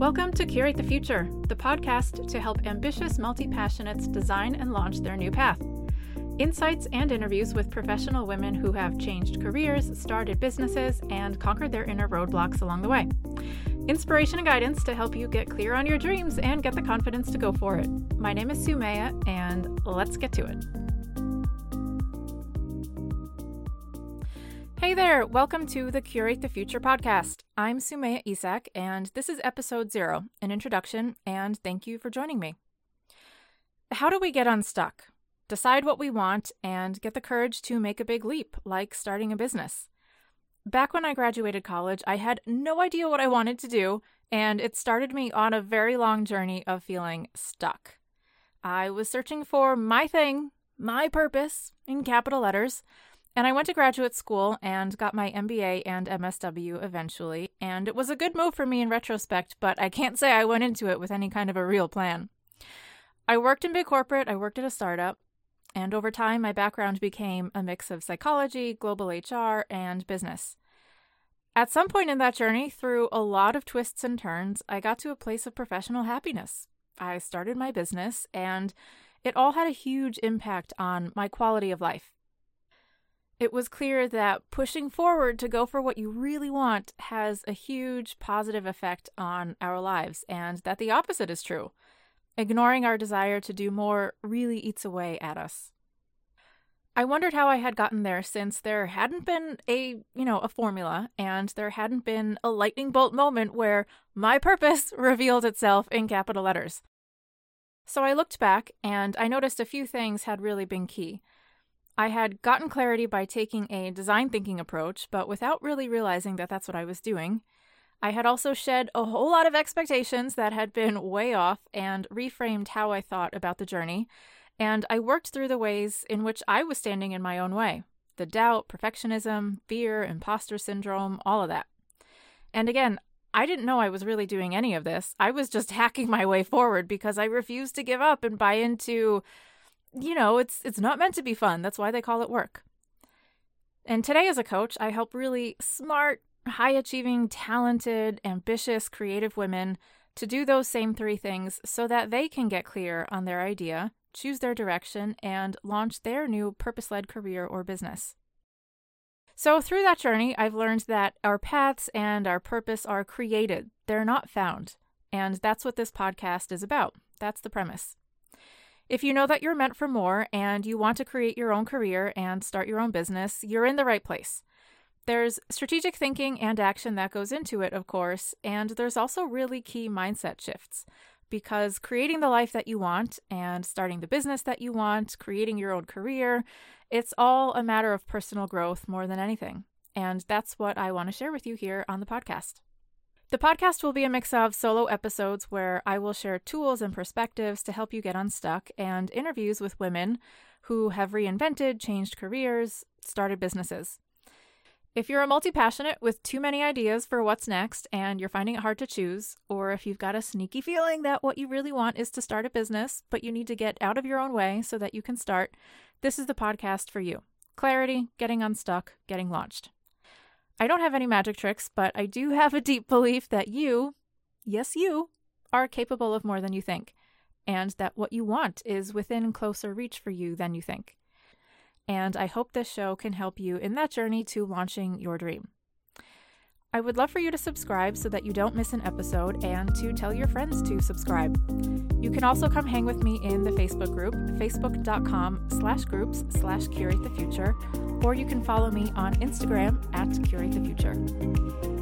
Welcome to Curate the Future, the podcast to help ambitious multi passionates design and launch their new path. Insights and interviews with professional women who have changed careers, started businesses, and conquered their inner roadblocks along the way. Inspiration and guidance to help you get clear on your dreams and get the confidence to go for it. My name is Sumaya, and let's get to it. Hey there, welcome to the Curate the Future podcast. I'm Sumaya Isak, and this is episode zero an introduction, and thank you for joining me. How do we get unstuck? Decide what we want and get the courage to make a big leap, like starting a business. Back when I graduated college, I had no idea what I wanted to do, and it started me on a very long journey of feeling stuck. I was searching for my thing, my purpose, in capital letters and I went to graduate school and got my MBA and MSW eventually, and it was a good move for me in retrospect, but I can't say I went into it with any kind of a real plan. I worked in big corporate, I worked at a startup, and over time my background became a mix of psychology, global HR, and business. At some point in that journey, through a lot of twists and turns, I got to a place of professional happiness. I started my business, and it all had a huge impact on my quality of life. It was clear that pushing forward to go for what you really want has a huge positive effect on our lives, and that the opposite is true. Ignoring our desire to do more really eats away at us. I wondered how I had gotten there since there hadn't been a, you know, a formula and there hadn't been a lightning bolt moment where my purpose revealed itself in capital letters. So I looked back and I noticed a few things had really been key. I had gotten clarity by taking a design thinking approach, but without really realizing that that's what I was doing. I had also shed a whole lot of expectations that had been way off and reframed how I thought about the journey. And I worked through the ways in which I was standing in my own way the doubt, perfectionism, fear, imposter syndrome, all of that. And again, I didn't know I was really doing any of this. I was just hacking my way forward because I refused to give up and buy into you know, it's it's not meant to be fun. That's why they call it work. And today as a coach, I help really smart, high achieving, talented, ambitious, creative women to do those same three things so that they can get clear on their idea, choose their direction, and launch their new purpose led career or business. So, through that journey, I've learned that our paths and our purpose are created, they're not found. And that's what this podcast is about. That's the premise. If you know that you're meant for more and you want to create your own career and start your own business, you're in the right place. There's strategic thinking and action that goes into it, of course, and there's also really key mindset shifts because creating the life that you want and starting the business that you want, creating your own career, it's all a matter of personal growth more than anything. And that's what I want to share with you here on the podcast. The podcast will be a mix of solo episodes where I will share tools and perspectives to help you get unstuck, and interviews with women who have reinvented, changed careers, started businesses. If you're a multi passionate with too many ideas for what's next and you're finding it hard to choose, or if you've got a sneaky feeling that what you really want is to start a business, but you need to get out of your own way so that you can start, this is the podcast for you. Clarity, getting unstuck, getting launched. I don't have any magic tricks, but I do have a deep belief that you, yes, you, are capable of more than you think, and that what you want is within closer reach for you than you think. And I hope this show can help you in that journey to launching your dream. I would love for you to subscribe so that you don't miss an episode and to tell your friends to subscribe. You can also come hang with me in the Facebook group, facebook.com slash groups slash curate the future, or you can follow me on Instagram at curate the future.